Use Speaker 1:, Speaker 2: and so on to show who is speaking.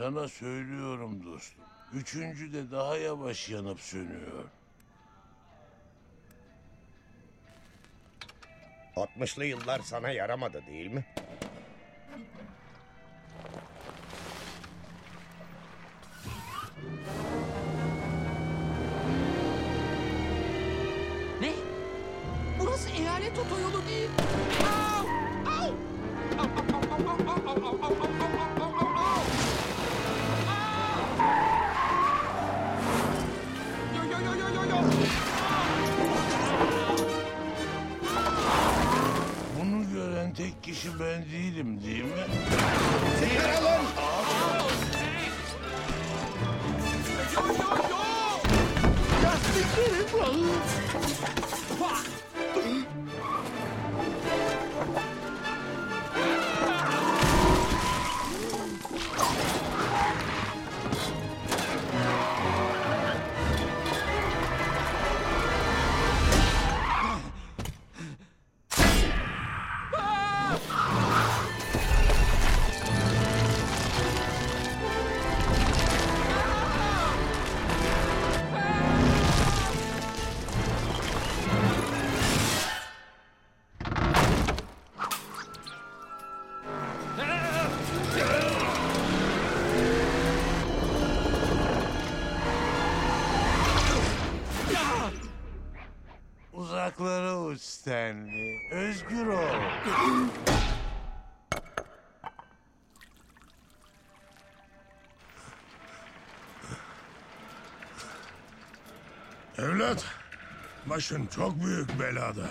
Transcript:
Speaker 1: Sana söylüyorum dostum. Üçüncü de daha yavaş yanıp sönüyor.
Speaker 2: 60'lı yıllar sana yaramadı değil mi?
Speaker 3: Ne? Burası eyalet otoyolu değil. Au!
Speaker 1: Tek kişi ben değilim değil mi?
Speaker 3: Kralım! Yastık benim.
Speaker 1: Uzaklara uç Stanley. Özgür ol.
Speaker 4: Evlat, başın çok büyük belada.